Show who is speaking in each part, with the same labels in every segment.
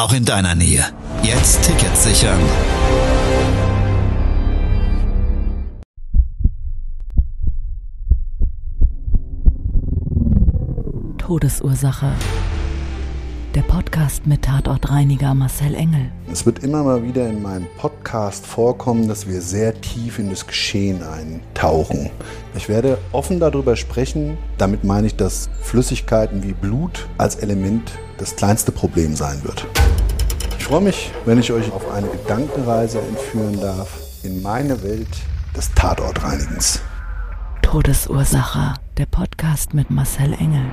Speaker 1: auch in deiner Nähe. Jetzt Tickets sichern.
Speaker 2: Todesursache. Der Podcast mit Tatortreiniger Marcel Engel.
Speaker 3: Es wird immer mal wieder in meinem Podcast vorkommen, dass wir sehr tief in das Geschehen eintauchen. Ich werde offen darüber sprechen. Damit meine ich, dass Flüssigkeiten wie Blut als Element das kleinste Problem sein wird. Ich freue mich, wenn ich euch auf eine Gedankenreise entführen darf in meine Welt des Tatortreinigens.
Speaker 2: Todesursache. Der Podcast mit Marcel Engel.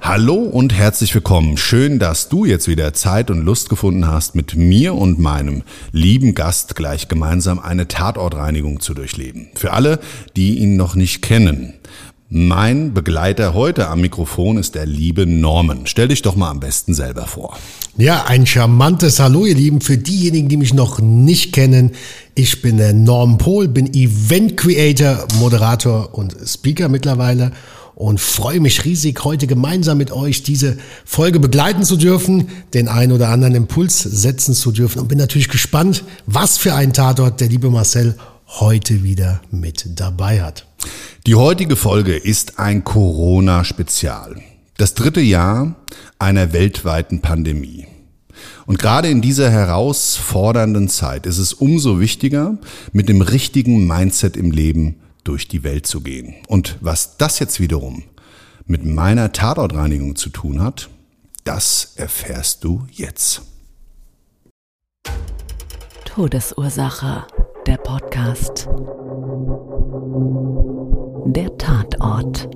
Speaker 4: Hallo und herzlich willkommen. Schön, dass du jetzt wieder Zeit und Lust gefunden hast, mit mir und meinem lieben Gast gleich gemeinsam eine Tatortreinigung zu durchleben. Für alle, die ihn noch nicht kennen. Mein Begleiter heute am Mikrofon ist der liebe Norman. Stell dich doch mal am besten selber vor.
Speaker 5: Ja, ein charmantes Hallo, ihr Lieben. Für diejenigen, die mich noch nicht kennen, ich bin der Norman Pohl, bin Event Creator, Moderator und Speaker mittlerweile und freue mich riesig, heute gemeinsam mit euch diese Folge begleiten zu dürfen, den einen oder anderen Impuls setzen zu dürfen und bin natürlich gespannt, was für ein Tatort der liebe Marcel heute wieder mit dabei hat.
Speaker 4: Die heutige Folge ist ein Corona-Spezial. Das dritte Jahr einer weltweiten Pandemie. Und gerade in dieser herausfordernden Zeit ist es umso wichtiger, mit dem richtigen Mindset im Leben durch die Welt zu gehen. Und was das jetzt wiederum mit meiner Tatortreinigung zu tun hat, das erfährst du jetzt.
Speaker 2: Todesursache. Der Podcast. Der Tatort.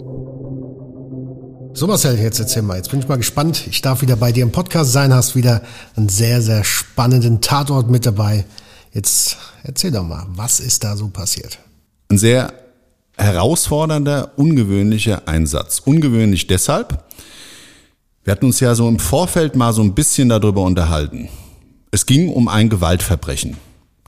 Speaker 5: So Marcel, jetzt erzähl mal. Jetzt bin ich mal gespannt. Ich darf wieder bei dir im Podcast sein, hast wieder einen sehr, sehr spannenden Tatort mit dabei. Jetzt erzähl doch mal, was ist da so passiert?
Speaker 4: Ein sehr herausfordernder, ungewöhnlicher Einsatz. Ungewöhnlich deshalb, wir hatten uns ja so im Vorfeld mal so ein bisschen darüber unterhalten. Es ging um ein Gewaltverbrechen.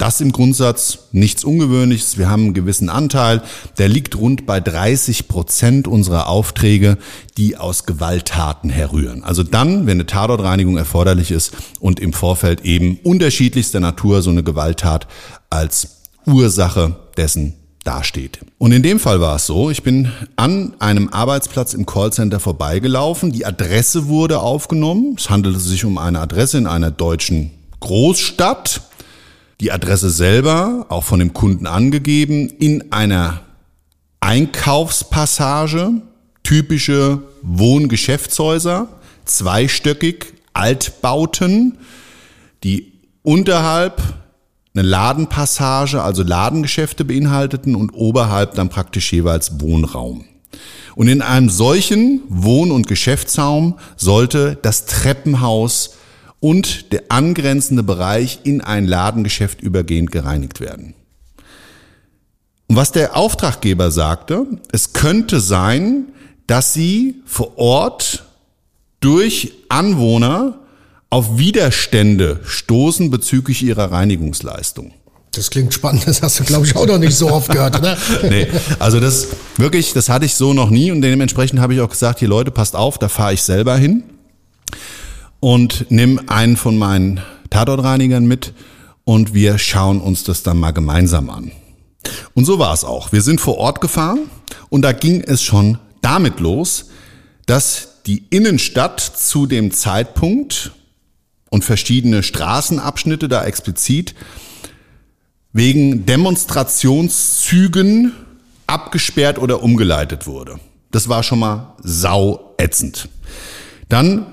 Speaker 4: Das im Grundsatz nichts Ungewöhnliches. Wir haben einen gewissen Anteil, der liegt rund bei 30 Prozent unserer Aufträge, die aus Gewalttaten herrühren. Also dann, wenn eine Tatortreinigung erforderlich ist und im Vorfeld eben unterschiedlichster Natur so eine Gewalttat als Ursache dessen dasteht. Und in dem Fall war es so, ich bin an einem Arbeitsplatz im Callcenter vorbeigelaufen, die Adresse wurde aufgenommen, es handelte sich um eine Adresse in einer deutschen Großstadt, die Adresse selber, auch von dem Kunden angegeben, in einer Einkaufspassage, typische Wohngeschäftshäuser, zweistöckig, Altbauten, die unterhalb eine Ladenpassage, also Ladengeschäfte beinhalteten und oberhalb dann praktisch jeweils Wohnraum. Und in einem solchen Wohn- und Geschäftsraum sollte das Treppenhaus und der angrenzende Bereich in ein Ladengeschäft übergehend gereinigt werden. Und was der Auftraggeber sagte, es könnte sein, dass sie vor Ort durch Anwohner auf Widerstände stoßen bezüglich ihrer Reinigungsleistung.
Speaker 5: Das klingt spannend, das hast du, glaube ich, auch noch nicht so oft gehört, oder?
Speaker 4: nee, also das wirklich, das hatte ich so noch nie und dementsprechend habe ich auch gesagt, hier Leute, passt auf, da fahre ich selber hin und nimm einen von meinen Tatortreinigern mit und wir schauen uns das dann mal gemeinsam an. Und so war es auch. Wir sind vor Ort gefahren und da ging es schon damit los, dass die Innenstadt zu dem Zeitpunkt und verschiedene Straßenabschnitte da explizit wegen Demonstrationszügen abgesperrt oder umgeleitet wurde. Das war schon mal sauätzend. Dann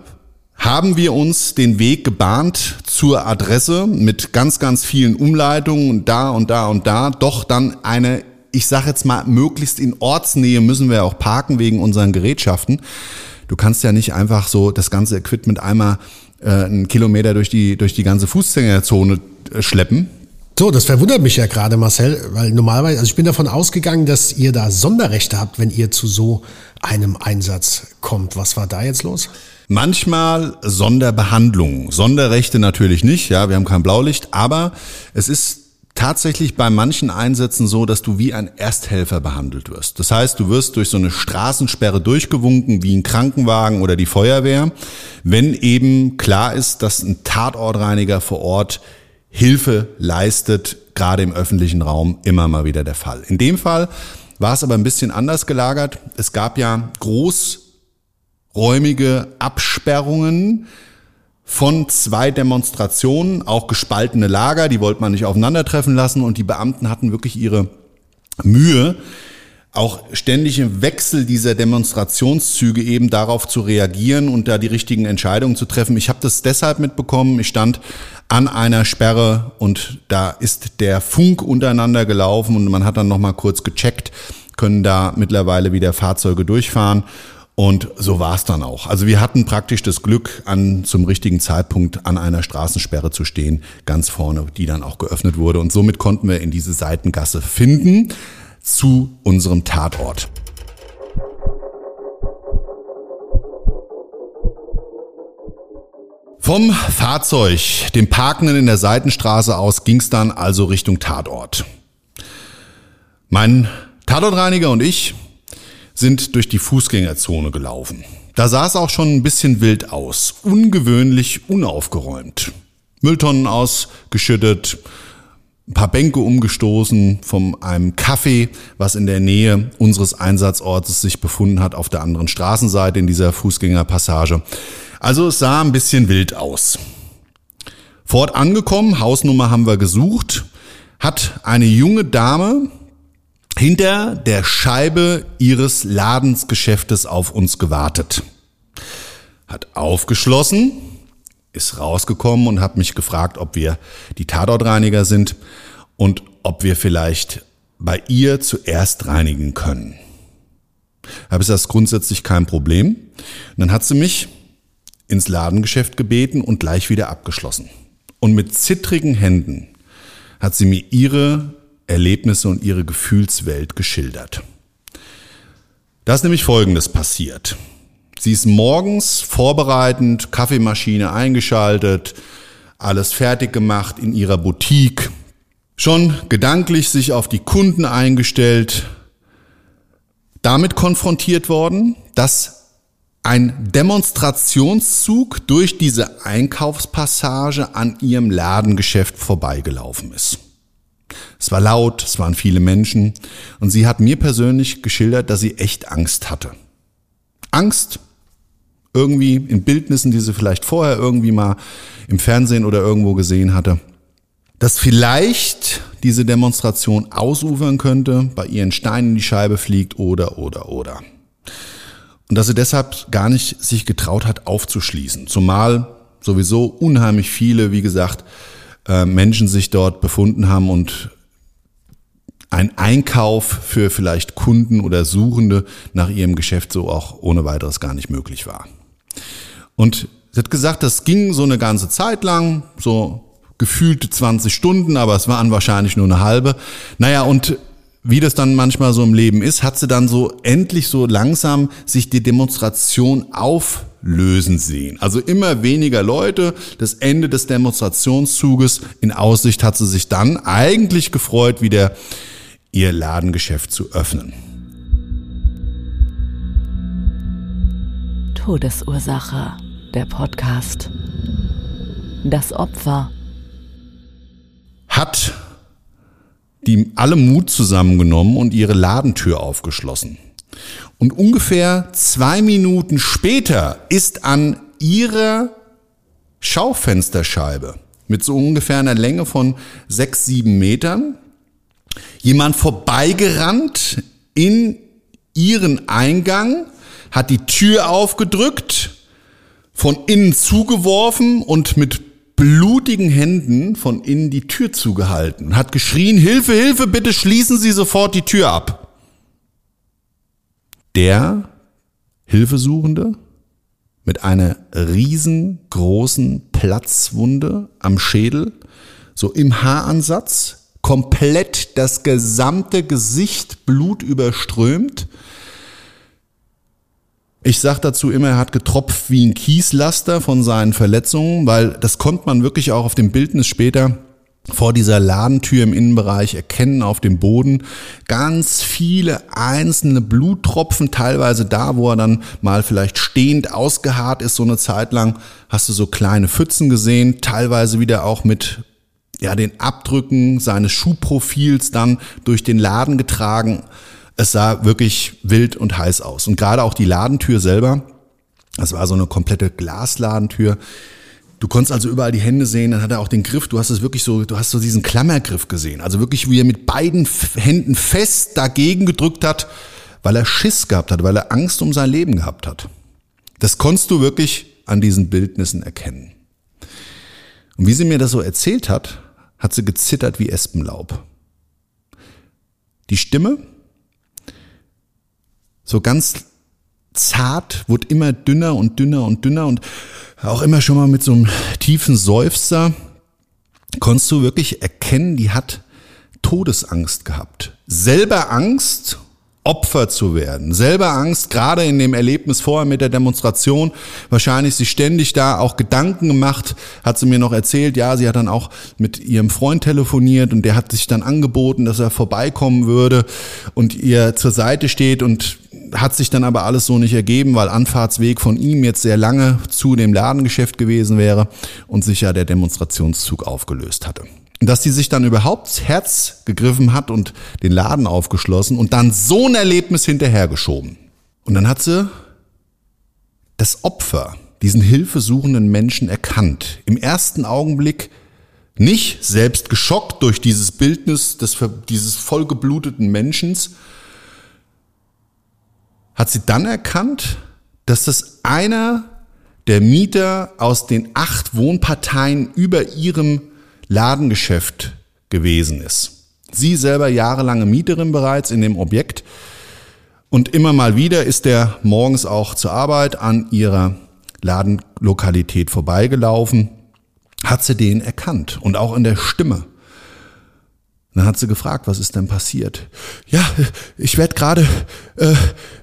Speaker 4: haben wir uns den Weg gebahnt zur Adresse mit ganz, ganz vielen Umleitungen da und da und da. Doch dann eine, ich sage jetzt mal, möglichst in Ortsnähe müssen wir auch parken wegen unseren Gerätschaften. du kannst ja nicht einfach so das ganze Equipment einmal äh, einen Kilometer durch die, durch die ganze Fußgängerzone äh, schleppen.
Speaker 5: So, das verwundert mich ja gerade, Marcel, weil normalerweise, also ich bin davon ausgegangen, dass ihr da Sonderrechte habt, wenn ihr zu so einem Einsatz kommt. Was war da jetzt los?
Speaker 4: Manchmal Sonderbehandlung, Sonderrechte natürlich nicht, ja, wir haben kein Blaulicht, aber es ist tatsächlich bei manchen Einsätzen so, dass du wie ein Ersthelfer behandelt wirst. Das heißt, du wirst durch so eine Straßensperre durchgewunken wie ein Krankenwagen oder die Feuerwehr, wenn eben klar ist, dass ein Tatortreiniger vor Ort Hilfe leistet, gerade im öffentlichen Raum immer mal wieder der Fall. In dem Fall war es aber ein bisschen anders gelagert. Es gab ja großräumige Absperrungen von zwei Demonstrationen, auch gespaltene Lager, die wollte man nicht aufeinandertreffen lassen und die Beamten hatten wirklich ihre Mühe, auch ständig im Wechsel dieser Demonstrationszüge eben darauf zu reagieren und da die richtigen Entscheidungen zu treffen. Ich habe das deshalb mitbekommen. Ich stand an einer Sperre und da ist der Funk untereinander gelaufen und man hat dann noch mal kurz gecheckt, können da mittlerweile wieder Fahrzeuge durchfahren und so war es dann auch. Also wir hatten praktisch das Glück, an zum richtigen Zeitpunkt an einer Straßensperre zu stehen, ganz vorne, die dann auch geöffnet wurde und somit konnten wir in diese Seitengasse finden zu unserem Tatort. Vom Fahrzeug, dem Parkenden in der Seitenstraße aus, ging es dann also Richtung Tatort. Mein Tatortreiniger und ich sind durch die Fußgängerzone gelaufen. Da sah es auch schon ein bisschen wild aus, ungewöhnlich unaufgeräumt. Mülltonnen ausgeschüttet, ein paar Bänke umgestoßen von einem Café, was in der Nähe unseres Einsatzortes sich befunden hat, auf der anderen Straßenseite in dieser Fußgängerpassage. Also es sah ein bisschen wild aus. Fort angekommen, Hausnummer haben wir gesucht, hat eine junge Dame hinter der Scheibe ihres Ladensgeschäftes auf uns gewartet. Hat aufgeschlossen, ist rausgekommen und hat mich gefragt, ob wir die Tatortreiniger sind und ob wir vielleicht bei ihr zuerst reinigen können. Habe ich das grundsätzlich kein Problem. Und dann hat sie mich ins Ladengeschäft gebeten und gleich wieder abgeschlossen. Und mit zittrigen Händen hat sie mir ihre Erlebnisse und ihre Gefühlswelt geschildert. Da ist nämlich Folgendes passiert. Sie ist morgens vorbereitend, Kaffeemaschine eingeschaltet, alles fertig gemacht in ihrer Boutique, schon gedanklich sich auf die Kunden eingestellt, damit konfrontiert worden, dass ein Demonstrationszug durch diese Einkaufspassage an ihrem Ladengeschäft vorbeigelaufen ist. Es war laut, es waren viele Menschen und sie hat mir persönlich geschildert, dass sie echt Angst hatte. Angst, irgendwie in Bildnissen, die sie vielleicht vorher irgendwie mal im Fernsehen oder irgendwo gesehen hatte, dass vielleicht diese Demonstration ausufern könnte, bei ihren Steinen in die Scheibe fliegt oder, oder, oder. Und dass sie deshalb gar nicht sich getraut hat aufzuschließen. Zumal sowieso unheimlich viele, wie gesagt, äh, Menschen sich dort befunden haben und ein Einkauf für vielleicht Kunden oder Suchende nach ihrem Geschäft so auch ohne weiteres gar nicht möglich war. Und sie hat gesagt, das ging so eine ganze Zeit lang, so gefühlte 20 Stunden, aber es waren wahrscheinlich nur eine halbe. Naja, und wie das dann manchmal so im Leben ist, hat sie dann so endlich so langsam sich die Demonstration auflösen sehen. Also immer weniger Leute, das Ende des Demonstrationszuges in Aussicht hat sie sich dann eigentlich gefreut, wieder ihr Ladengeschäft zu öffnen.
Speaker 2: Todesursache, der Podcast. Das Opfer.
Speaker 4: Hat die alle Mut zusammengenommen und ihre Ladentür aufgeschlossen. Und ungefähr zwei Minuten später ist an ihrer Schaufensterscheibe mit so ungefähr einer Länge von sechs, sieben Metern jemand vorbeigerannt in ihren Eingang, hat die Tür aufgedrückt, von innen zugeworfen und mit blutigen Händen von innen die Tür zugehalten, hat geschrien, Hilfe, Hilfe, bitte schließen Sie sofort die Tür ab. Der Hilfesuchende mit einer riesengroßen Platzwunde am Schädel, so im Haaransatz, komplett das gesamte Gesicht Blut überströmt. Ich sage dazu immer, er hat getropft wie ein Kieslaster von seinen Verletzungen, weil das konnte man wirklich auch auf dem Bildnis später vor dieser Ladentür im Innenbereich erkennen auf dem Boden ganz viele einzelne Bluttropfen, teilweise da, wo er dann mal vielleicht stehend ausgeharrt ist, so eine Zeit lang, hast du so kleine Pfützen gesehen, teilweise wieder auch mit ja, den Abdrücken seines Schuhprofils dann durch den Laden getragen. Es sah wirklich wild und heiß aus. Und gerade auch die Ladentür selber, das war so eine komplette Glasladentür, Du konntest also überall die Hände sehen, dann hat er auch den Griff, du hast es wirklich so, du hast so diesen Klammergriff gesehen. Also wirklich, wie er mit beiden Händen fest dagegen gedrückt hat, weil er Schiss gehabt hat, weil er Angst um sein Leben gehabt hat. Das konntest du wirklich an diesen Bildnissen erkennen. Und wie sie mir das so erzählt hat, hat sie gezittert wie Espenlaub. Die Stimme, so ganz zart, wurde immer dünner und dünner und dünner und auch immer schon mal mit so einem tiefen Seufzer, konntest du wirklich erkennen, die hat Todesangst gehabt. Selber Angst, Opfer zu werden. Selber Angst, gerade in dem Erlebnis vorher mit der Demonstration, wahrscheinlich sich ständig da auch Gedanken gemacht, hat sie mir noch erzählt, ja, sie hat dann auch mit ihrem Freund telefoniert und der hat sich dann angeboten, dass er vorbeikommen würde und ihr zur Seite steht und hat sich dann aber alles so nicht ergeben, weil Anfahrtsweg von ihm jetzt sehr lange zu dem Ladengeschäft gewesen wäre und sich ja der Demonstrationszug aufgelöst hatte. Dass die sich dann überhaupt das Herz gegriffen hat und den Laden aufgeschlossen und dann so ein Erlebnis hinterhergeschoben. Und dann hat sie das Opfer, diesen hilfesuchenden Menschen erkannt. Im ersten Augenblick nicht selbst geschockt durch dieses Bildnis des, dieses vollgebluteten Menschens, hat sie dann erkannt, dass das einer der Mieter aus den acht Wohnparteien über ihrem Ladengeschäft gewesen ist. Sie selber jahrelange Mieterin bereits in dem Objekt und immer mal wieder ist er morgens auch zur Arbeit an ihrer Ladenlokalität vorbeigelaufen, hat sie den erkannt und auch in der Stimme. Dann hat sie gefragt, was ist denn passiert? Ja, ich werde gerade äh,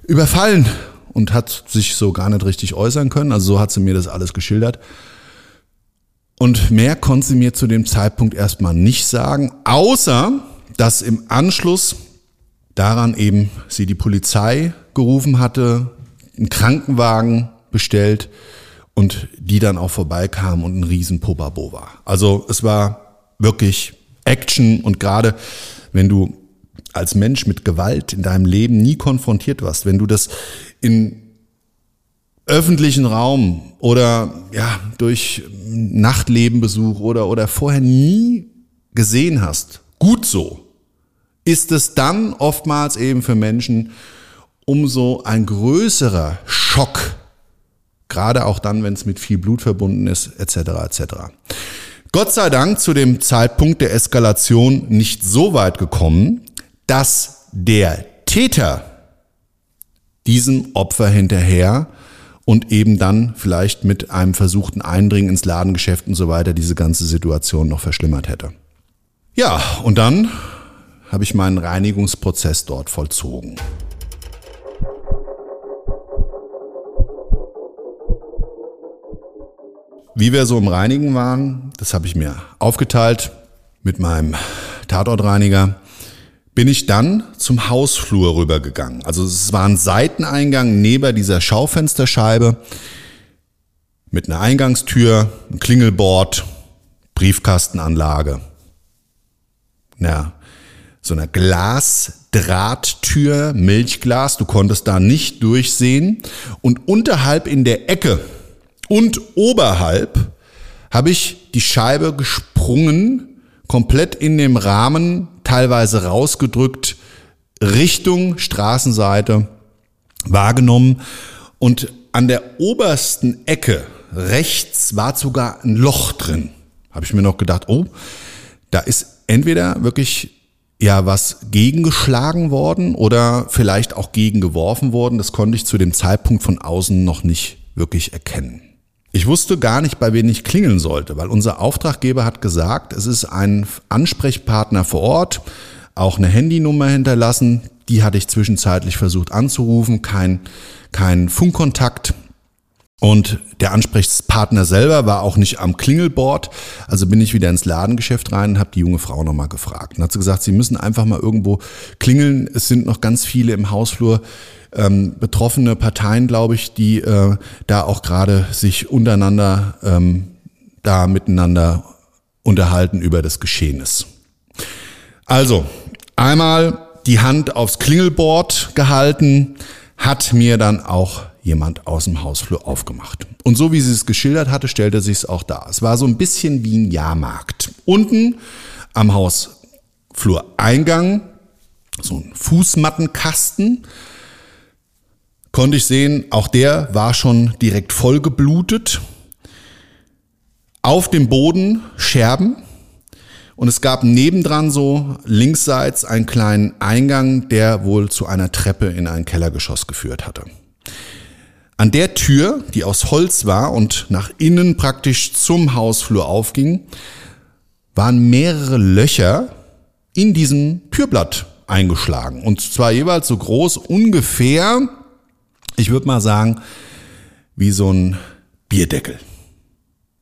Speaker 4: überfallen und hat sich so gar nicht richtig äußern können. Also so hat sie mir das alles geschildert. Und mehr konnte sie mir zu dem Zeitpunkt erstmal nicht sagen, außer dass im Anschluss daran eben sie die Polizei gerufen hatte, einen Krankenwagen bestellt und die dann auch vorbeikam und ein riesen Pobabo war. Also es war wirklich Action und gerade wenn du als Mensch mit Gewalt in deinem Leben nie konfrontiert warst, wenn du das in öffentlichen Raum oder ja durch Nachtlebenbesuch oder oder vorher nie gesehen hast, gut so, ist es dann oftmals eben für Menschen umso ein größerer Schock, gerade auch dann, wenn es mit viel Blut verbunden ist, etc. etc. Gott sei Dank zu dem Zeitpunkt der Eskalation nicht so weit gekommen, dass der Täter diesem Opfer hinterher und eben dann vielleicht mit einem versuchten Eindringen ins Ladengeschäft und so weiter diese ganze Situation noch verschlimmert hätte. Ja, und dann habe ich meinen Reinigungsprozess dort vollzogen. Wie wir so im Reinigen waren, das habe ich mir aufgeteilt mit meinem Tatortreiniger, bin ich dann zum Hausflur rübergegangen. Also es war ein Seiteneingang neben dieser Schaufensterscheibe mit einer Eingangstür, ein Klingelbord, Briefkastenanlage, ja, so einer Glasdrahttür, Milchglas, du konntest da nicht durchsehen und unterhalb in der Ecke und oberhalb habe ich die Scheibe gesprungen, komplett in dem Rahmen, teilweise rausgedrückt, Richtung Straßenseite wahrgenommen und an der obersten Ecke rechts war sogar ein Loch drin. Habe ich mir noch gedacht, oh, da ist entweder wirklich ja was gegengeschlagen worden oder vielleicht auch gegengeworfen worden. Das konnte ich zu dem Zeitpunkt von außen noch nicht wirklich erkennen. Ich wusste gar nicht, bei wen ich klingeln sollte, weil unser Auftraggeber hat gesagt, es ist ein Ansprechpartner vor Ort, auch eine Handynummer hinterlassen. Die hatte ich zwischenzeitlich versucht anzurufen, kein, kein Funkkontakt. Und der Ansprechpartner selber war auch nicht am Klingelboard. Also bin ich wieder ins Ladengeschäft rein und habe die junge Frau nochmal gefragt. Und hat sie gesagt, sie müssen einfach mal irgendwo klingeln. Es sind noch ganz viele im Hausflur ähm, betroffene Parteien, glaube ich, die äh, da auch gerade sich untereinander ähm, da miteinander unterhalten über das Geschehnis. Also, einmal die Hand aufs Klingelboard gehalten, hat mir dann auch jemand aus dem Hausflur aufgemacht. Und so wie sie es geschildert hatte, stellte sich es auch da. Es war so ein bisschen wie ein Jahrmarkt. Unten am Hausflureingang, so ein Fußmattenkasten, konnte ich sehen, auch der war schon direkt vollgeblutet. Auf dem Boden Scherben. Und es gab nebendran so linksseits einen kleinen Eingang, der wohl zu einer Treppe in ein Kellergeschoss geführt hatte. An der Tür, die aus Holz war und nach innen praktisch zum Hausflur aufging, waren mehrere Löcher in diesem Türblatt eingeschlagen. Und zwar jeweils so groß ungefähr, ich würde mal sagen, wie so ein Bierdeckel.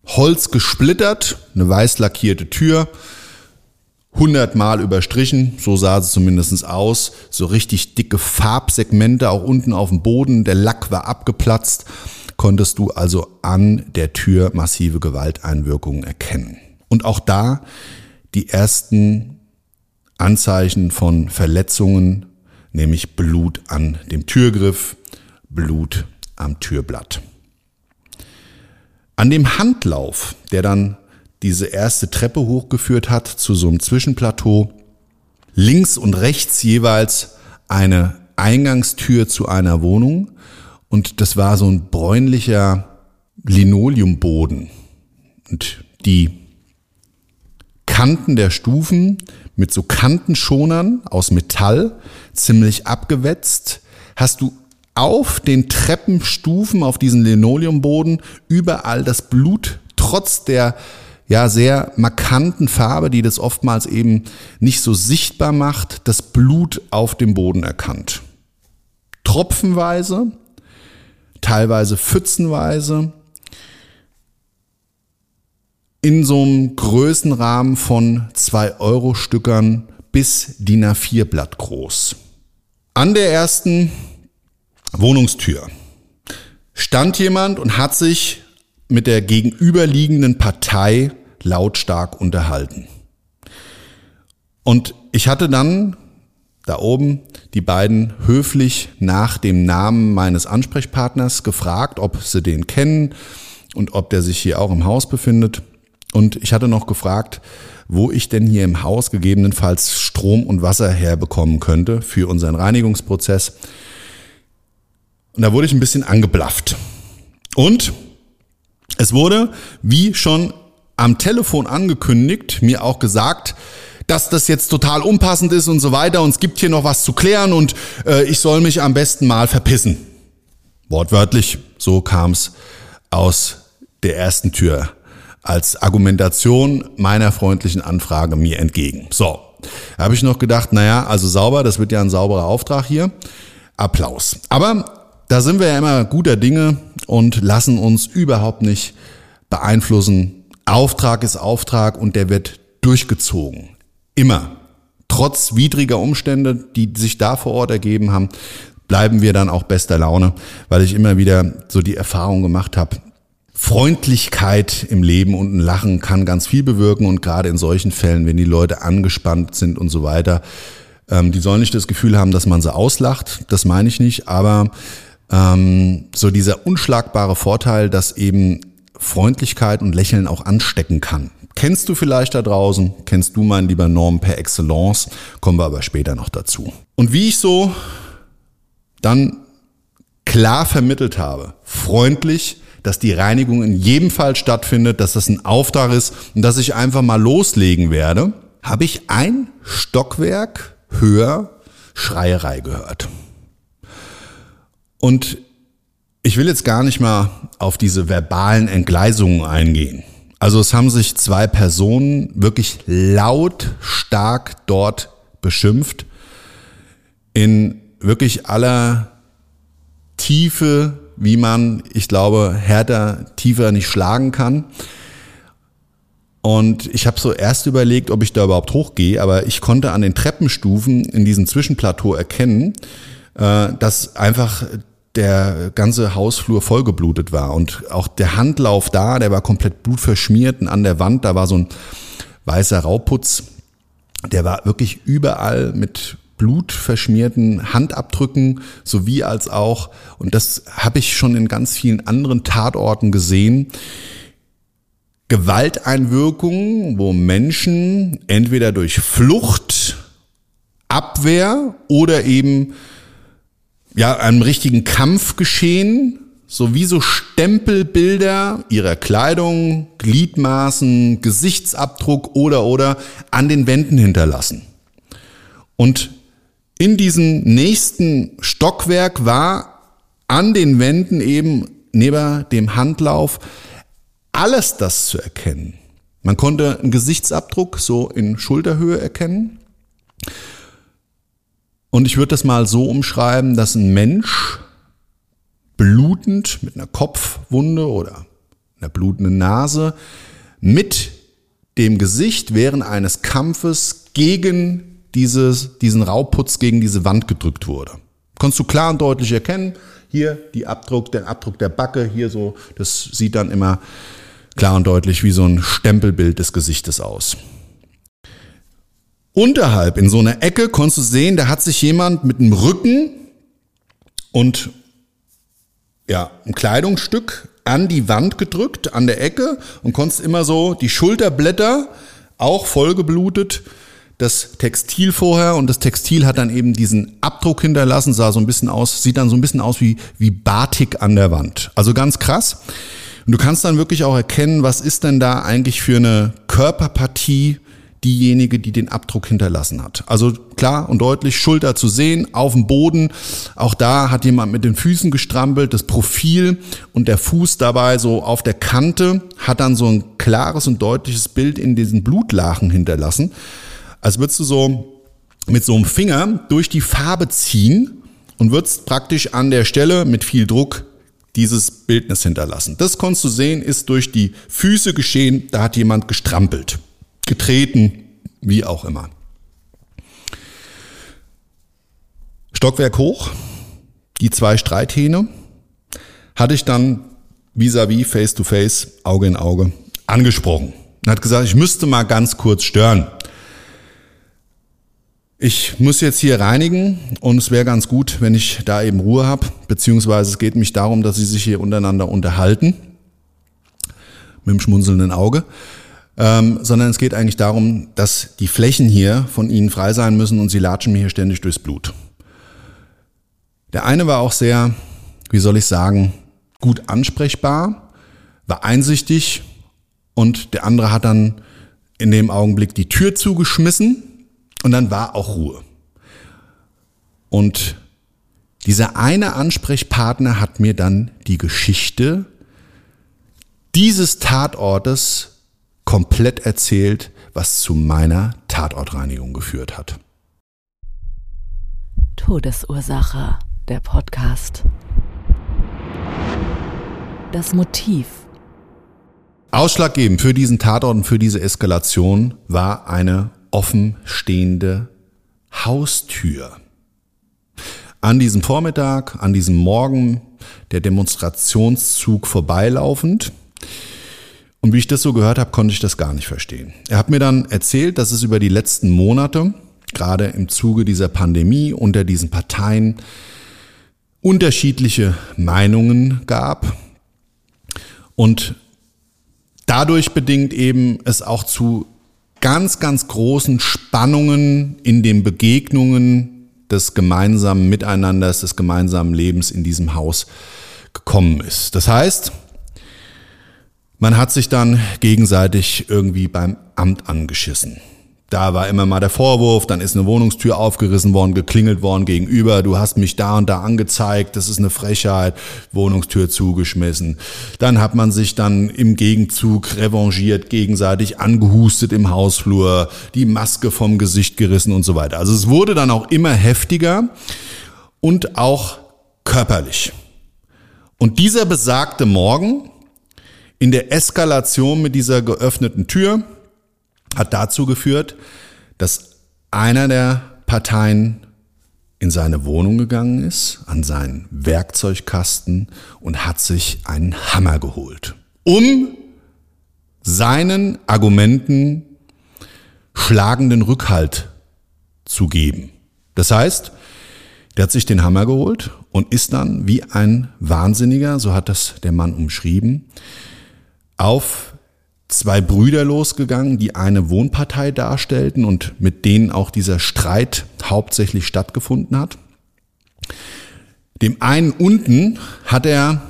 Speaker 4: Holz gesplittert, eine weiß lackierte Tür, hundertmal überstrichen, so sah es zumindest aus, so richtig dicke Farbsegmente auch unten auf dem Boden, der Lack war abgeplatzt, konntest du also an der Tür massive Gewalteinwirkungen erkennen. Und auch da die ersten Anzeichen von Verletzungen, nämlich Blut an dem Türgriff, Blut am Türblatt. An dem Handlauf, der dann diese erste Treppe hochgeführt hat zu so einem Zwischenplateau. Links und rechts jeweils eine Eingangstür zu einer Wohnung und das war so ein bräunlicher Linoleumboden. Und die Kanten der Stufen mit so Kantenschonern aus Metall, ziemlich abgewetzt, hast du auf den Treppenstufen, auf diesen Linoleumboden überall das Blut trotz der ja sehr markanten Farbe, die das oftmals eben nicht so sichtbar macht, das Blut auf dem Boden erkannt. Tropfenweise, teilweise pfützenweise, in so einem Größenrahmen von 2 Euro Stückern bis DIN A4 Blatt groß. An der ersten Wohnungstür stand jemand und hat sich mit der gegenüberliegenden Partei lautstark unterhalten. Und ich hatte dann da oben die beiden höflich nach dem Namen meines Ansprechpartners gefragt, ob sie den kennen und ob der sich hier auch im Haus befindet. Und ich hatte noch gefragt, wo ich denn hier im Haus gegebenenfalls Strom und Wasser herbekommen könnte für unseren Reinigungsprozess. Und da wurde ich ein bisschen angeblafft. Und es wurde, wie schon am Telefon angekündigt, mir auch gesagt, dass das jetzt total unpassend ist und so weiter und es gibt hier noch was zu klären und äh, ich soll mich am besten mal verpissen. Wortwörtlich, so kam es aus der ersten Tür als Argumentation meiner freundlichen Anfrage mir entgegen. So, da habe ich noch gedacht, naja, also sauber, das wird ja ein sauberer Auftrag hier. Applaus. Aber da sind wir ja immer guter Dinge und lassen uns überhaupt nicht beeinflussen Auftrag ist Auftrag und der wird durchgezogen. Immer. Trotz widriger Umstände, die sich da vor Ort ergeben haben, bleiben wir dann auch bester Laune, weil ich immer wieder so die Erfahrung gemacht habe, Freundlichkeit im Leben und ein Lachen kann ganz viel bewirken und gerade in solchen Fällen, wenn die Leute angespannt sind und so weiter, ähm, die sollen nicht das Gefühl haben, dass man sie auslacht, das meine ich nicht, aber ähm, so dieser unschlagbare Vorteil, dass eben Freundlichkeit und Lächeln auch anstecken kann. Kennst du vielleicht da draußen? Kennst du mein lieber Norm per Excellence? Kommen wir aber später noch dazu. Und wie ich so dann klar vermittelt habe, freundlich, dass die Reinigung in jedem Fall stattfindet, dass das ein Auftrag ist und dass ich einfach mal loslegen werde, habe ich ein Stockwerk höher Schreierei gehört. Und Ich will jetzt gar nicht mal auf diese verbalen Entgleisungen eingehen. Also es haben sich zwei Personen wirklich laut stark dort beschimpft in wirklich aller Tiefe, wie man, ich glaube, härter, tiefer nicht schlagen kann. Und ich habe so erst überlegt, ob ich da überhaupt hochgehe, aber ich konnte an den Treppenstufen in diesem Zwischenplateau erkennen, äh, dass einfach der ganze Hausflur vollgeblutet war. Und auch der Handlauf da, der war komplett blutverschmiert und an der Wand, da war so ein weißer Rauputz, der war wirklich überall mit blutverschmierten Handabdrücken sowie als auch, und das habe ich schon in ganz vielen anderen Tatorten gesehen, Gewalteinwirkungen, wo Menschen entweder durch Flucht, Abwehr oder eben ja, einem richtigen Kampf geschehen, sowie so Stempelbilder ihrer Kleidung, Gliedmaßen, Gesichtsabdruck oder oder an den Wänden hinterlassen. Und in diesem nächsten Stockwerk war an den Wänden eben neben dem Handlauf alles das zu erkennen. Man konnte einen Gesichtsabdruck so in Schulterhöhe erkennen. Und ich würde das mal so umschreiben, dass ein Mensch blutend mit einer Kopfwunde oder einer blutenden Nase mit dem Gesicht während eines Kampfes gegen dieses, diesen Rauputz, gegen diese Wand gedrückt wurde. Konntest du klar und deutlich erkennen, hier die Abdruck, der Abdruck der Backe, hier so, das sieht dann immer klar und deutlich wie so ein Stempelbild des Gesichtes aus. Unterhalb in so einer Ecke konntest du sehen, da hat sich jemand mit dem Rücken und ja, ein Kleidungsstück an die Wand gedrückt, an der Ecke und konntest immer so die Schulterblätter auch vollgeblutet, das Textil vorher und das Textil hat dann eben diesen Abdruck hinterlassen, sah so ein bisschen aus, sieht dann so ein bisschen aus wie, wie Batik an der Wand. Also ganz krass. Und du kannst dann wirklich auch erkennen, was ist denn da eigentlich für eine Körperpartie diejenige, die den Abdruck hinterlassen hat. Also klar und deutlich Schulter zu sehen, auf dem Boden. Auch da hat jemand mit den Füßen gestrampelt, das Profil und der Fuß dabei so auf der Kante hat dann so ein klares und deutliches Bild in diesen Blutlachen hinterlassen. Als würdest du so mit so einem Finger durch die Farbe ziehen und würdest praktisch an der Stelle mit viel Druck dieses Bildnis hinterlassen. Das konntest du sehen, ist durch die Füße geschehen, da hat jemand gestrampelt getreten, wie auch immer. Stockwerk hoch, die zwei Streithähne, hatte ich dann vis-à-vis, face-to-face, Auge in Auge angesprochen. Er hat gesagt, ich müsste mal ganz kurz stören. Ich muss jetzt hier reinigen und es wäre ganz gut, wenn ich da eben Ruhe habe, beziehungsweise es geht mich darum, dass Sie sich hier untereinander unterhalten, mit dem schmunzelnden Auge ähm, sondern es geht eigentlich darum, dass die Flächen hier von ihnen frei sein müssen und sie latschen mir hier ständig durchs Blut. Der eine war auch sehr, wie soll ich sagen, gut ansprechbar, war einsichtig und der andere hat dann in dem Augenblick die Tür zugeschmissen und dann war auch Ruhe. Und dieser eine Ansprechpartner hat mir dann die Geschichte dieses Tatortes komplett erzählt, was zu meiner Tatortreinigung geführt hat.
Speaker 2: Todesursache, der Podcast. Das Motiv.
Speaker 4: Ausschlaggebend für diesen Tatort und für diese Eskalation war eine offenstehende Haustür. An diesem Vormittag, an diesem Morgen, der Demonstrationszug vorbeilaufend, und wie ich das so gehört habe, konnte ich das gar nicht verstehen. Er hat mir dann erzählt, dass es über die letzten Monate, gerade im Zuge dieser Pandemie, unter diesen Parteien unterschiedliche Meinungen gab und dadurch bedingt eben es auch zu ganz, ganz großen Spannungen in den Begegnungen des gemeinsamen Miteinanders, des gemeinsamen Lebens in diesem Haus gekommen ist. Das heißt, man hat sich dann gegenseitig irgendwie beim Amt angeschissen. da war immer mal der Vorwurf, dann ist eine Wohnungstür aufgerissen worden, geklingelt worden gegenüber, du hast mich da und da angezeigt, das ist eine Frechheit, Wohnungstür zugeschmissen. Dann hat man sich dann im Gegenzug revanchiert, gegenseitig angehustet im Hausflur, die Maske vom Gesicht gerissen und so weiter. Also es wurde dann auch immer heftiger und auch körperlich. Und dieser besagte Morgen in der Eskalation mit dieser geöffneten Tür, hat dazu geführt, dass einer der Parteien in seine Wohnung gegangen ist, an seinen Werkzeugkasten und hat sich einen Hammer geholt, um seinen Argumenten schlagenden Rückhalt zu geben. Das heißt, der hat sich den Hammer geholt und ist dann wie ein Wahnsinniger, so hat das der Mann umschrieben, auf zwei Brüder losgegangen, die eine Wohnpartei darstellten und mit denen auch dieser Streit hauptsächlich stattgefunden hat. Dem einen unten hat er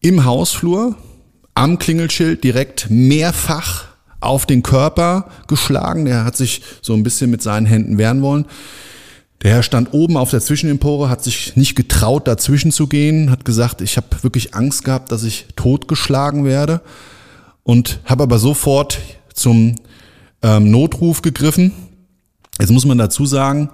Speaker 4: im Hausflur am Klingelschild direkt mehrfach auf den Körper geschlagen. Der hat sich so ein bisschen mit seinen Händen wehren wollen. Der Herr stand oben auf der Zwischenempore, hat sich nicht getraut, dazwischen zu gehen, hat gesagt, ich habe wirklich Angst gehabt, dass ich totgeschlagen werde und habe aber sofort zum ähm, Notruf gegriffen. Jetzt muss man dazu sagen,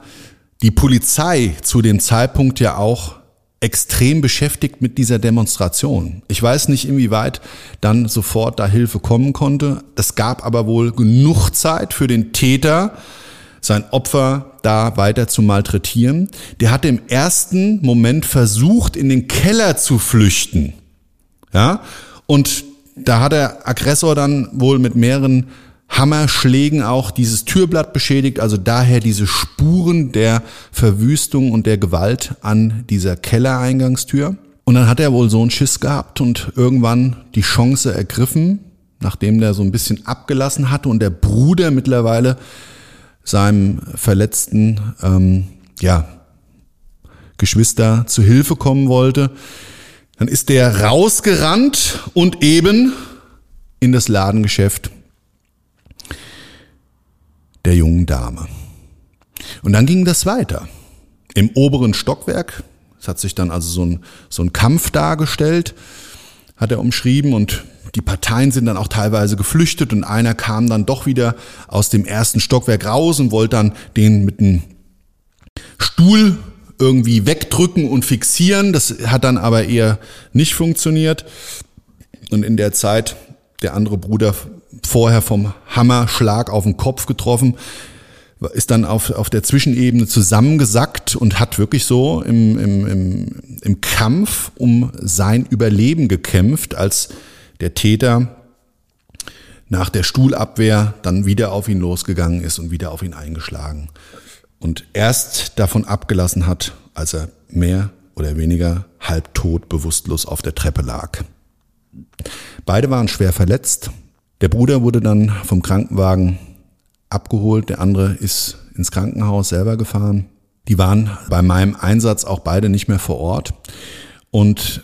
Speaker 4: die Polizei zu dem Zeitpunkt ja auch extrem beschäftigt mit dieser Demonstration. Ich weiß nicht, inwieweit dann sofort da Hilfe kommen konnte. Es gab aber wohl genug Zeit für den Täter, sein Opfer da weiter zu malträtieren. Der hatte im ersten Moment versucht, in den Keller zu flüchten. Ja, und da hat der Aggressor dann wohl mit mehreren Hammerschlägen auch dieses Türblatt beschädigt, also daher diese Spuren der Verwüstung und der Gewalt an dieser Kellereingangstür. Und dann hat er wohl so einen Schiss gehabt und irgendwann die Chance ergriffen, nachdem der so ein bisschen abgelassen hatte und der Bruder mittlerweile seinem verletzten ähm, ja, Geschwister zu Hilfe kommen wollte, dann ist der rausgerannt und eben in das Ladengeschäft der jungen Dame. Und dann ging das weiter. Im oberen Stockwerk, es hat sich dann also so ein, so ein Kampf dargestellt, hat er umschrieben und die Parteien sind dann auch teilweise geflüchtet und einer kam dann doch wieder aus dem ersten Stockwerk raus und wollte dann den mit einem Stuhl irgendwie wegdrücken und fixieren. Das hat dann aber eher nicht funktioniert. Und in der Zeit der andere Bruder vorher vom Hammerschlag auf den Kopf getroffen, ist dann auf, auf der Zwischenebene zusammengesackt und hat wirklich so im, im, im, im Kampf um sein Überleben gekämpft, als der Täter nach der Stuhlabwehr dann wieder auf ihn losgegangen ist und wieder auf ihn eingeschlagen und erst davon abgelassen hat, als er mehr oder weniger halbtot bewusstlos auf der Treppe lag. Beide waren schwer verletzt. Der Bruder wurde dann vom Krankenwagen abgeholt, der andere ist ins Krankenhaus selber gefahren. Die waren bei meinem Einsatz auch beide nicht mehr vor Ort. Und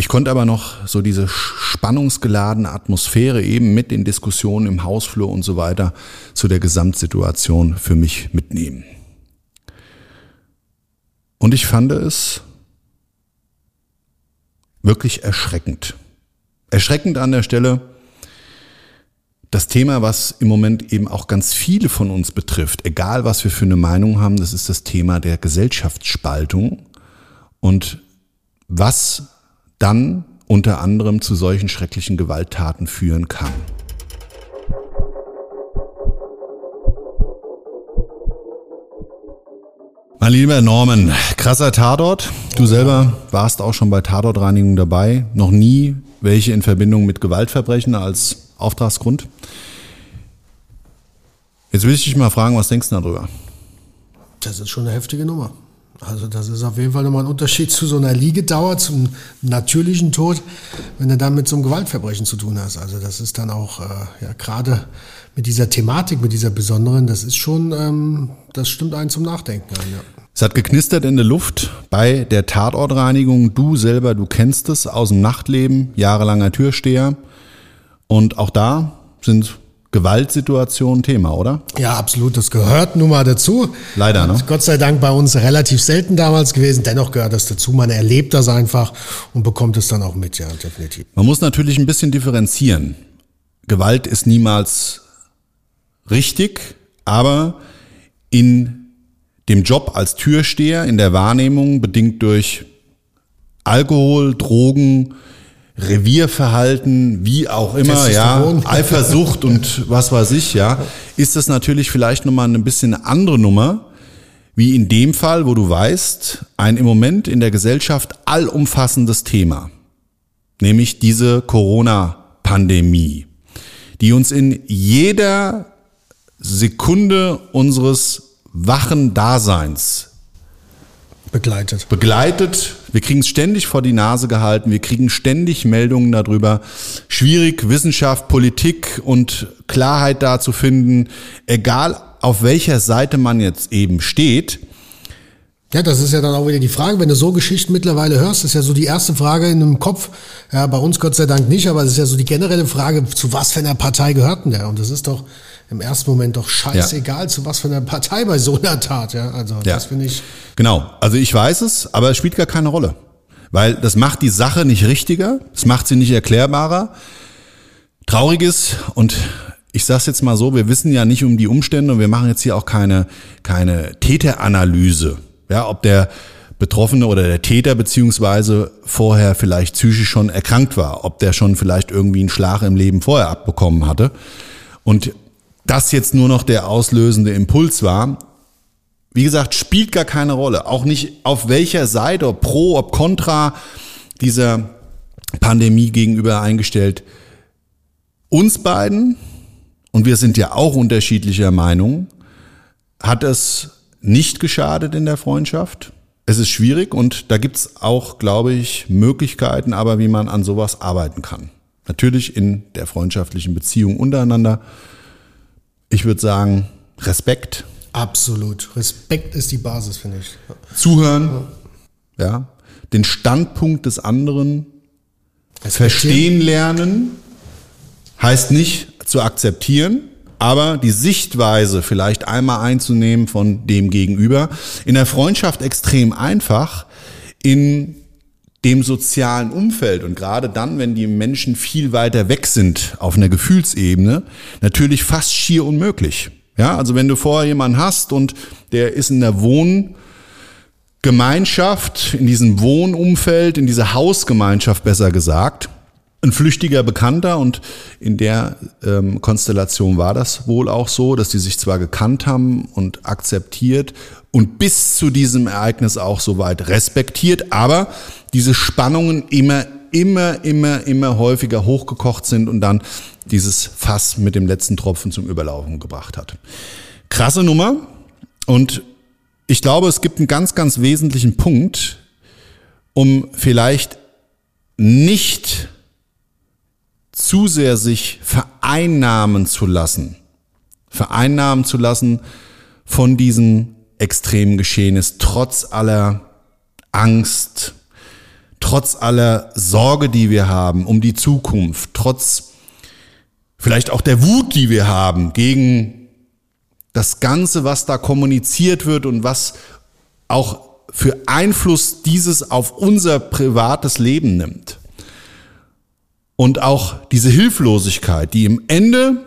Speaker 4: ich konnte aber noch so diese spannungsgeladene Atmosphäre eben mit den Diskussionen im Hausflur und so weiter zu der Gesamtsituation für mich mitnehmen. Und ich fand es wirklich erschreckend. Erschreckend an der Stelle das Thema, was im Moment eben auch ganz viele von uns betrifft, egal was wir für eine Meinung haben, das ist das Thema der Gesellschaftsspaltung und was dann unter anderem zu solchen schrecklichen Gewalttaten führen kann. Mein lieber Norman, krasser Tatort. Du selber warst auch schon bei Tatortreinigung dabei. Noch nie welche in Verbindung mit Gewaltverbrechen als Auftragsgrund. Jetzt will ich dich mal fragen, was denkst du darüber?
Speaker 5: Das ist schon eine heftige Nummer. Also das ist auf jeden Fall nochmal ein Unterschied zu so einer Liegedauer, zum natürlichen Tod, wenn du dann mit so einem Gewaltverbrechen zu tun hast. Also das ist dann auch, äh, ja, gerade mit dieser Thematik, mit dieser besonderen, das ist schon, ähm, das stimmt einen zum Nachdenken an, ja.
Speaker 4: Es hat geknistert in der Luft bei der Tatortreinigung. Du selber, du kennst es aus dem Nachtleben, jahrelanger Türsteher. Und auch da sind Gewaltsituationen Thema, oder?
Speaker 5: Ja, absolut. Das gehört nun mal dazu.
Speaker 4: Leider, ne?
Speaker 5: Gott sei Dank bei uns relativ selten damals gewesen. Dennoch gehört das dazu. Man erlebt das einfach und bekommt es dann auch mit, ja, definitiv.
Speaker 4: Man muss natürlich ein bisschen differenzieren. Gewalt ist niemals richtig, aber in dem Job als Türsteher, in der Wahrnehmung, bedingt durch Alkohol, Drogen, Revierverhalten, wie auch immer, ja. Eifersucht und was weiß ich, ja, ist das natürlich vielleicht nochmal eine bisschen eine andere Nummer, wie in dem Fall, wo du weißt, ein im Moment in der Gesellschaft allumfassendes Thema, nämlich diese Corona-Pandemie, die uns in jeder Sekunde unseres wachen Daseins
Speaker 5: Begleitet.
Speaker 4: begleitet. Wir kriegen es ständig vor die Nase gehalten. Wir kriegen ständig Meldungen darüber. Schwierig, Wissenschaft, Politik und Klarheit da zu finden, egal auf welcher Seite man jetzt eben steht.
Speaker 5: Ja, das ist ja dann auch wieder die Frage, wenn du so Geschichten mittlerweile hörst, ist ja so die erste Frage in einem Kopf. Ja, bei uns Gott sei Dank nicht, aber es ist ja so die generelle Frage, zu was für einer Partei gehört denn der? Und das ist doch im ersten Moment doch scheißegal, zu was für einer Partei bei so einer Tat. Ja, also
Speaker 4: Ja.
Speaker 5: das finde ich.
Speaker 4: Genau, also ich weiß es, aber es spielt gar keine Rolle. Weil das macht die Sache nicht richtiger, es macht sie nicht erklärbarer. Traurig ist, und ich sage jetzt mal so, wir wissen ja nicht um die Umstände und wir machen jetzt hier auch keine, keine Täteranalyse. Ja, ob der Betroffene oder der Täter beziehungsweise vorher vielleicht psychisch schon erkrankt war, ob der schon vielleicht irgendwie einen Schlag im Leben vorher abbekommen hatte. Und das jetzt nur noch der auslösende Impuls war, wie gesagt, spielt gar keine Rolle. Auch nicht auf welcher Seite, ob pro, ob contra dieser Pandemie gegenüber eingestellt. Uns beiden, und wir sind ja auch unterschiedlicher Meinung, hat es nicht geschadet in der Freundschaft. Es ist schwierig und da gibt's auch, glaube ich, Möglichkeiten, aber wie man an sowas arbeiten kann. Natürlich in der freundschaftlichen Beziehung untereinander. Ich würde sagen, Respekt,
Speaker 5: Absolut. Respekt ist die Basis, finde ich.
Speaker 4: zuhören, ja, den Standpunkt des anderen verstehen lernen, heißt nicht zu akzeptieren, aber die Sichtweise vielleicht einmal einzunehmen von dem Gegenüber. In der Freundschaft extrem einfach, in dem sozialen Umfeld und gerade dann, wenn die Menschen viel weiter weg sind auf einer Gefühlsebene, natürlich fast schier unmöglich. Ja, also wenn du vorher jemanden hast und der ist in der Wohngemeinschaft, in diesem Wohnumfeld, in dieser Hausgemeinschaft besser gesagt, ein flüchtiger Bekannter und in der ähm, Konstellation war das wohl auch so, dass die sich zwar gekannt haben und akzeptiert und bis zu diesem Ereignis auch soweit respektiert, aber diese Spannungen immer, immer, immer, immer häufiger hochgekocht sind und dann dieses Fass mit dem letzten Tropfen zum Überlaufen gebracht hat. Krasse Nummer und ich glaube, es gibt einen ganz, ganz wesentlichen Punkt, um vielleicht nicht zu sehr sich vereinnahmen zu lassen, vereinnahmen zu lassen von diesem extremen Geschehnis, trotz aller Angst, trotz aller Sorge, die wir haben um die Zukunft, trotz vielleicht auch der Wut, die wir haben gegen das Ganze, was da kommuniziert wird und was auch für Einfluss dieses auf unser privates Leben nimmt. Und auch diese Hilflosigkeit, die im Ende,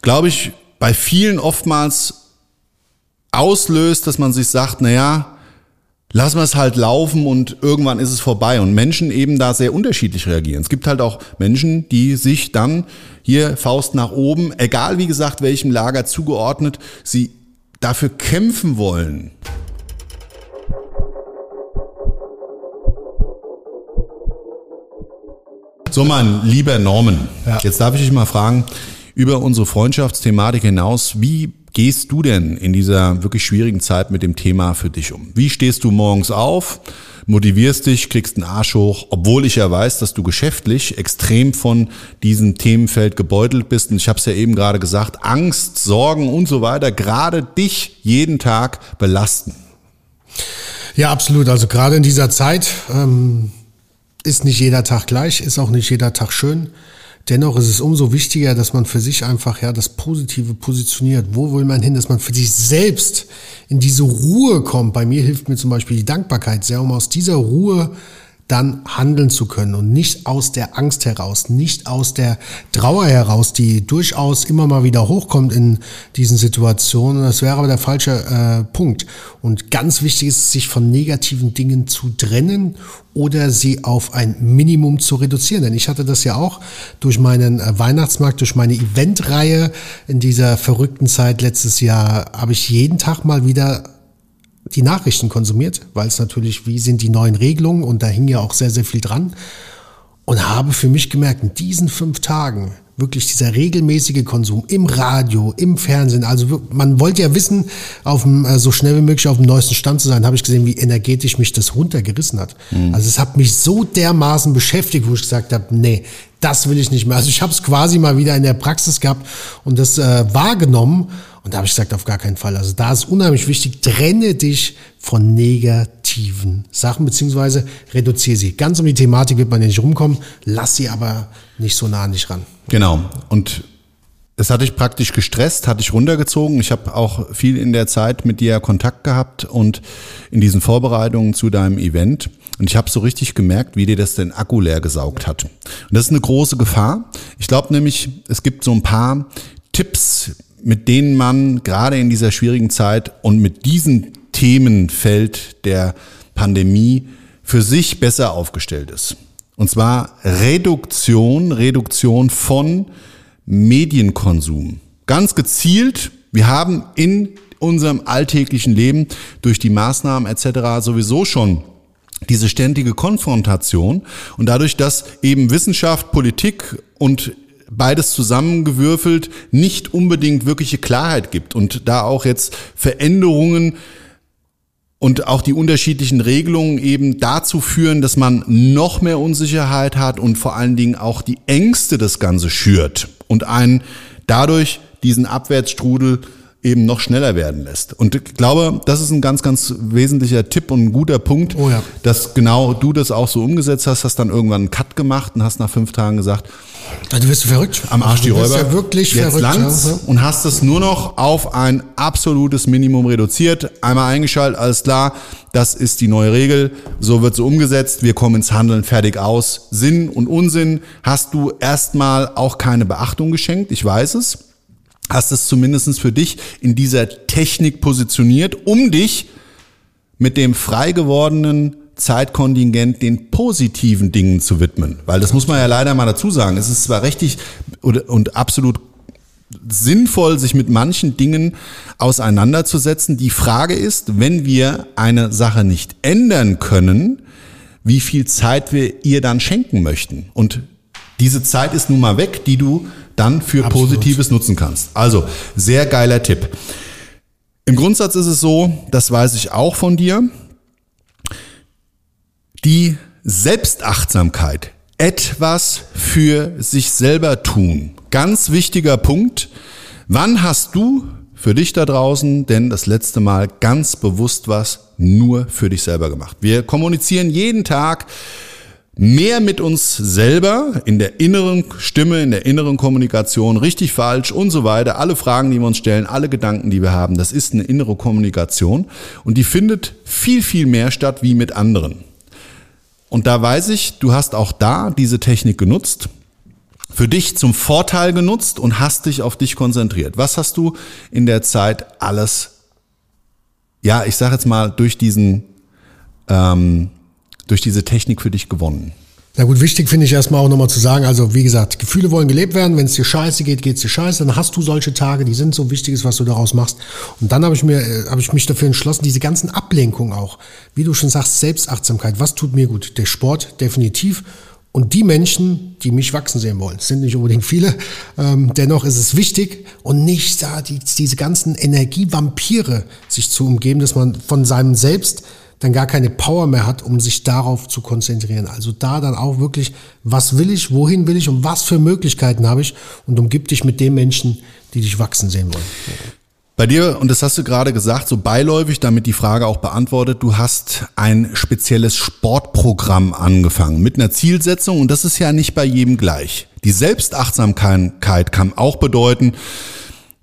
Speaker 4: glaube ich, bei vielen oftmals auslöst, dass man sich sagt, na ja, lassen wir es halt laufen und irgendwann ist es vorbei. Und Menschen eben da sehr unterschiedlich reagieren. Es gibt halt auch Menschen, die sich dann hier Faust nach oben, egal wie gesagt welchem Lager zugeordnet, sie dafür kämpfen wollen. So, mein lieber Norman,
Speaker 5: Ja.
Speaker 4: jetzt darf ich dich mal fragen, über unsere Freundschaftsthematik hinaus, wie gehst du denn in dieser wirklich schwierigen Zeit mit dem Thema für dich um? Wie stehst du morgens auf, motivierst dich, kriegst einen Arsch hoch, obwohl ich ja weiß, dass du geschäftlich extrem von diesem Themenfeld gebeutelt bist. Und ich habe es ja eben gerade gesagt, Angst, Sorgen und so weiter gerade dich jeden Tag belasten.
Speaker 5: Ja, absolut. Also gerade in dieser Zeit ähm, ist nicht jeder Tag gleich, ist auch nicht jeder Tag schön. dennoch ist es umso wichtiger, dass man für sich einfach ja das Positive positioniert. Wo will man hin, dass man für sich selbst in diese Ruhe kommt? Bei mir hilft mir zum Beispiel die Dankbarkeit sehr, um aus dieser Ruhe dann handeln zu können und nicht aus der Angst heraus, nicht aus der Trauer heraus, die durchaus immer mal wieder hochkommt in diesen Situationen. Das wäre aber der falsche äh, Punkt. Und ganz wichtig ist, sich von negativen Dingen zu trennen oder sie auf ein Minimum zu reduzieren. Denn ich hatte das ja auch durch meinen äh, Weihnachtsmarkt, durch meine Eventreihe in dieser verrückten Zeit letztes Jahr, habe ich jeden Tag mal wieder die Nachrichten konsumiert, weil es natürlich, wie sind die neuen Regelungen und da hing ja auch sehr, sehr viel dran. Und habe für mich gemerkt, in diesen fünf Tagen wirklich dieser regelmäßige Konsum im Radio, im Fernsehen, also man wollte ja wissen, auf dem, äh, so schnell wie möglich auf dem neuesten Stand zu sein, habe ich gesehen, wie energetisch mich das runtergerissen hat. Mhm. Also es hat mich so dermaßen beschäftigt, wo ich gesagt habe, nee, das will ich nicht mehr. Also ich habe es quasi mal wieder in der Praxis gehabt und das äh, wahrgenommen und da habe ich gesagt, auf gar keinen Fall. Also da ist unheimlich wichtig, trenne dich von negativen Sachen, beziehungsweise reduziere sie. Ganz um die Thematik wird man ja nicht rumkommen, lass sie aber nicht so nah an dich ran.
Speaker 4: Genau. Und es hat dich praktisch gestresst, hat dich runtergezogen. Ich habe auch viel in der Zeit mit dir Kontakt gehabt und in diesen Vorbereitungen zu deinem Event. Und ich habe so richtig gemerkt, wie dir das den Akku leer gesaugt hat. Und das ist eine große Gefahr. Ich glaube nämlich, es gibt so ein paar Tipps, mit denen man gerade in dieser schwierigen Zeit und mit diesem Themenfeld der Pandemie für sich besser aufgestellt ist. Und zwar Reduktion, Reduktion von Medienkonsum. Ganz gezielt, wir haben in unserem alltäglichen Leben durch die Maßnahmen etc. sowieso schon diese ständige Konfrontation und dadurch, dass eben Wissenschaft, Politik und beides zusammengewürfelt nicht unbedingt wirkliche Klarheit gibt und da auch jetzt Veränderungen und auch die unterschiedlichen Regelungen eben dazu führen, dass man noch mehr Unsicherheit hat und vor allen Dingen auch die Ängste das Ganze schürt und einen dadurch diesen Abwärtsstrudel eben noch schneller werden lässt. Und ich glaube, das ist ein ganz, ganz wesentlicher Tipp und ein guter Punkt, oh ja. dass genau du das auch so umgesetzt hast, hast dann irgendwann einen Cut gemacht und hast nach fünf Tagen gesagt,
Speaker 5: ja, du bist verrückt.
Speaker 4: Am Arsch die Räuber. Du
Speaker 5: bist ja wirklich
Speaker 4: Jetzt
Speaker 5: verrückt.
Speaker 4: Langt's ja. Und hast es nur noch auf ein absolutes Minimum reduziert. Einmal eingeschaltet, alles klar. Das ist die neue Regel. So wird sie umgesetzt. Wir kommen ins Handeln fertig aus. Sinn und Unsinn hast du erstmal auch keine Beachtung geschenkt. Ich weiß es. Hast es zumindest für dich in dieser Technik positioniert, um dich mit dem frei gewordenen Zeitkontingent den positiven Dingen zu widmen. Weil das muss man ja leider mal dazu sagen. Es ist zwar richtig und absolut sinnvoll, sich mit manchen Dingen auseinanderzusetzen. Die Frage ist, wenn wir eine Sache nicht ändern können, wie viel Zeit wir ihr dann schenken möchten. Und diese Zeit ist nun mal weg, die du dann für Absolut. Positives nutzen kannst. Also, sehr geiler Tipp. Im Grundsatz ist es so, das weiß ich auch von dir, die Selbstachtsamkeit, etwas für sich selber tun. Ganz wichtiger Punkt. Wann hast du für dich da draußen denn das letzte Mal ganz bewusst was nur für dich selber gemacht? Wir kommunizieren jeden Tag mehr mit uns selber in der inneren Stimme, in der inneren Kommunikation, richtig, falsch und so weiter. Alle Fragen, die wir uns stellen, alle Gedanken, die wir haben, das ist eine innere Kommunikation und die findet viel, viel mehr statt wie mit anderen. Und da weiß ich, du hast auch da diese Technik genutzt, für dich zum Vorteil genutzt und hast dich auf dich konzentriert. Was hast du in der Zeit alles, ja, ich sage jetzt mal, durch diesen, ähm, durch diese Technik für dich gewonnen?
Speaker 5: Na gut, wichtig finde ich erstmal auch nochmal zu sagen, also wie gesagt, Gefühle wollen gelebt werden, wenn es dir scheiße geht, geht es dir scheiße, dann hast du solche Tage, die sind so wichtig, was du daraus machst. Und dann habe ich mir, äh, habe ich mich dafür entschlossen, diese ganzen Ablenkungen auch, wie du schon sagst, Selbstachtsamkeit, was tut mir gut? Der Sport definitiv. Und die Menschen, die mich wachsen sehen wollen, sind nicht unbedingt viele. Ähm, dennoch ist es wichtig und nicht da die, diese ganzen Energievampire sich zu umgeben, dass man von seinem Selbst dann gar keine Power mehr hat, um sich darauf zu konzentrieren. Also da dann auch wirklich, was will ich, wohin will ich und was für Möglichkeiten habe ich und umgib dich mit den Menschen, die dich wachsen sehen wollen.
Speaker 4: Bei dir, und das hast du gerade gesagt, so beiläufig, damit die Frage auch beantwortet, du hast ein spezielles Sportprogramm angefangen mit einer Zielsetzung und das ist ja nicht bei jedem gleich. Die Selbstachtsamkeit kann auch bedeuten,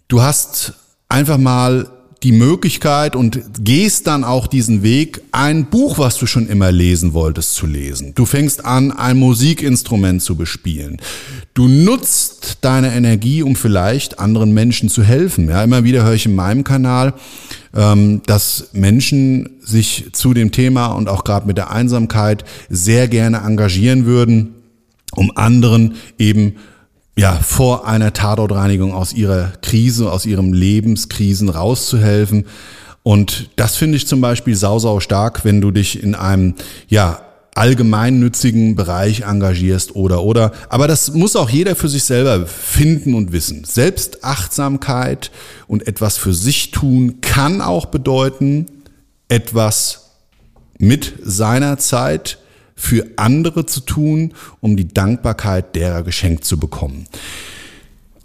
Speaker 4: du hast einfach mal die Möglichkeit und gehst dann auch diesen Weg, ein Buch, was du schon immer lesen wolltest, zu lesen. Du fängst an, ein Musikinstrument zu bespielen. Du nutzt deine Energie, um vielleicht anderen Menschen zu helfen. Ja, immer wieder höre ich in meinem Kanal, ähm, dass Menschen sich zu dem Thema und auch gerade mit der Einsamkeit sehr gerne engagieren würden, um anderen eben ja, vor einer Tatortreinigung aus ihrer Krise, aus ihrem Lebenskrisen rauszuhelfen. Und das finde ich zum Beispiel sau, sau stark, wenn du dich in einem, ja, allgemeinnützigen Bereich engagierst oder oder. Aber das muss auch jeder für sich selber finden und wissen. Selbstachtsamkeit und etwas für sich tun kann auch bedeuten, etwas mit seiner Zeit für andere zu tun, um die Dankbarkeit derer geschenkt zu bekommen.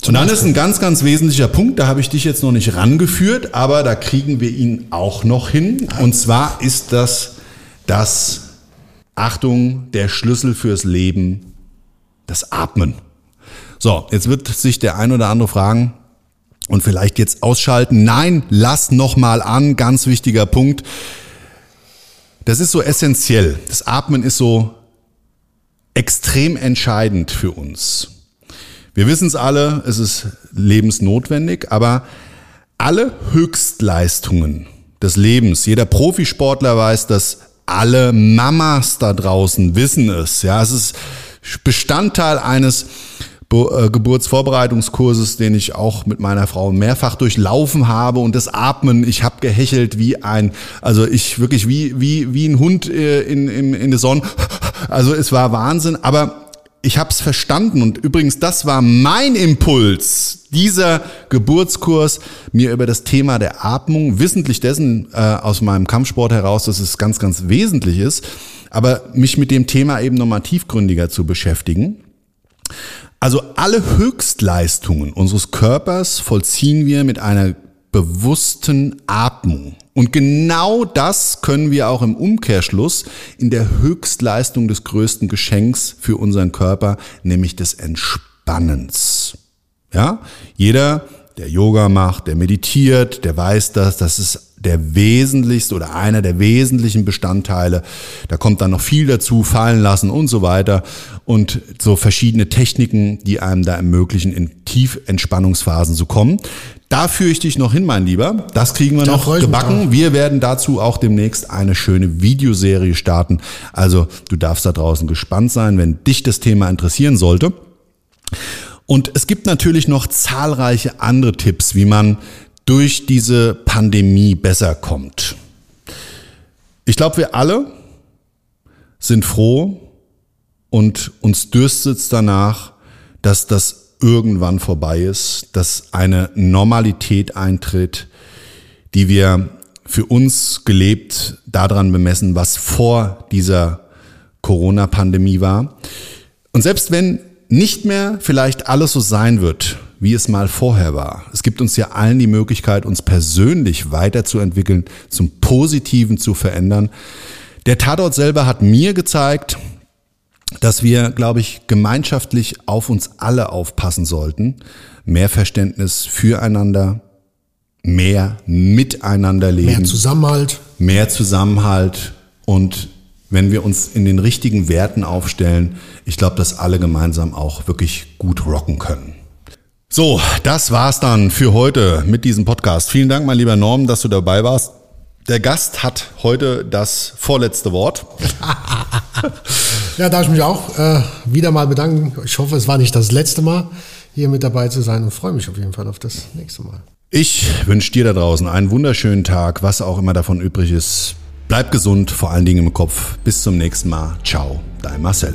Speaker 4: Und dann ist ein ganz, ganz wesentlicher Punkt, da habe ich dich jetzt noch nicht rangeführt, aber da kriegen wir ihn auch noch hin. Und zwar ist das das, Achtung, der Schlüssel fürs Leben, das Atmen. So, jetzt wird sich der ein oder andere fragen und vielleicht jetzt ausschalten. Nein, lass noch mal an, ganz wichtiger Punkt. Das ist so essentiell. Das Atmen ist so extrem entscheidend für uns. Wir wissen es alle, es ist lebensnotwendig, aber alle Höchstleistungen des Lebens, jeder Profisportler weiß das, alle Mamas da draußen wissen es. Ja, es ist Bestandteil eines Geburtsvorbereitungskurses, den ich auch mit meiner Frau mehrfach durchlaufen habe und das Atmen, ich habe gehechelt wie ein, also ich wirklich wie wie wie ein Hund äh, in in, in der Sonne. Also es war Wahnsinn, aber ich habe es verstanden und übrigens das war mein Impuls, dieser Geburtskurs mir über das Thema der Atmung, wissentlich dessen äh, aus meinem Kampfsport heraus, dass es ganz ganz wesentlich ist, aber mich mit dem Thema eben nochmal tiefgründiger zu beschäftigen. Also alle Höchstleistungen unseres Körpers vollziehen wir mit einer bewussten Atmung. Und genau das können wir auch im Umkehrschluss in der Höchstleistung des größten Geschenks für unseren Körper, nämlich des Entspannens. Ja, jeder, der Yoga macht, der meditiert, der weiß das, das ist der wesentlichste oder einer der wesentlichen Bestandteile. Da kommt dann noch viel dazu, fallen lassen und so weiter. Und so verschiedene Techniken, die einem da ermöglichen, in Tiefentspannungsphasen zu kommen. Da führe ich dich noch hin, mein Lieber. Das kriegen wir da noch gebacken. Wir werden dazu auch demnächst eine schöne Videoserie starten. Also du darfst da draußen gespannt sein, wenn dich das Thema interessieren sollte. Und es gibt natürlich noch zahlreiche andere Tipps, wie man durch diese Pandemie besser kommt. Ich glaube, wir alle sind froh und uns dürstet danach, dass das irgendwann vorbei ist, dass eine Normalität eintritt, die wir für uns gelebt daran bemessen, was vor dieser Corona-Pandemie war. Und selbst wenn nicht mehr vielleicht alles so sein wird, wie es mal vorher war. Es gibt uns ja allen die Möglichkeit, uns persönlich weiterzuentwickeln, zum Positiven zu verändern. Der Tatort selber hat mir gezeigt, dass wir, glaube ich, gemeinschaftlich auf uns alle aufpassen sollten. Mehr Verständnis füreinander, mehr miteinander leben.
Speaker 5: Mehr Zusammenhalt.
Speaker 4: Mehr Zusammenhalt und wenn wir uns in den richtigen Werten aufstellen, ich glaube, dass alle gemeinsam auch wirklich gut rocken können. So, das war's dann für heute mit diesem Podcast. Vielen Dank, mein lieber Norm, dass du dabei warst. Der Gast hat heute das vorletzte Wort.
Speaker 5: ja, darf ich mich auch äh, wieder mal bedanken. Ich hoffe, es war nicht das letzte Mal, hier mit dabei zu sein und freue mich auf jeden Fall auf das nächste Mal.
Speaker 4: Ich wünsche dir da draußen einen wunderschönen Tag, was auch immer davon übrig ist. Bleib gesund, vor allen Dingen im Kopf. Bis zum nächsten Mal. Ciao, dein Marcel.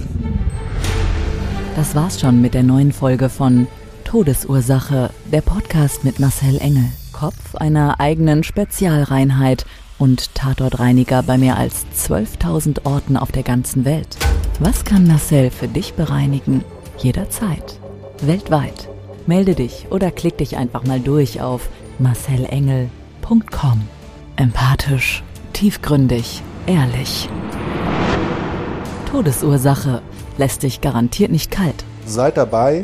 Speaker 2: Das war's schon mit der neuen Folge von Todesursache, der Podcast mit Marcel Engel, Kopf einer eigenen Spezialreinheit und Tatortreiniger bei mehr als 12.000 Orten auf der ganzen Welt. Was kann Marcel für dich bereinigen? Jederzeit. Weltweit. Melde dich oder klick dich einfach mal durch auf marcelengel.com. Empathisch, tiefgründig, ehrlich. Todesursache lässt dich garantiert nicht kalt
Speaker 3: Seid dabei.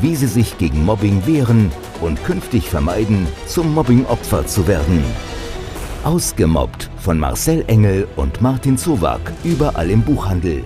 Speaker 6: wie Sie sich gegen Mobbing wehren und künftig vermeiden, zum Mobbingopfer zu werden. Ausgemobbt von Marcel Engel und Martin Zowak, überall im Buchhandel.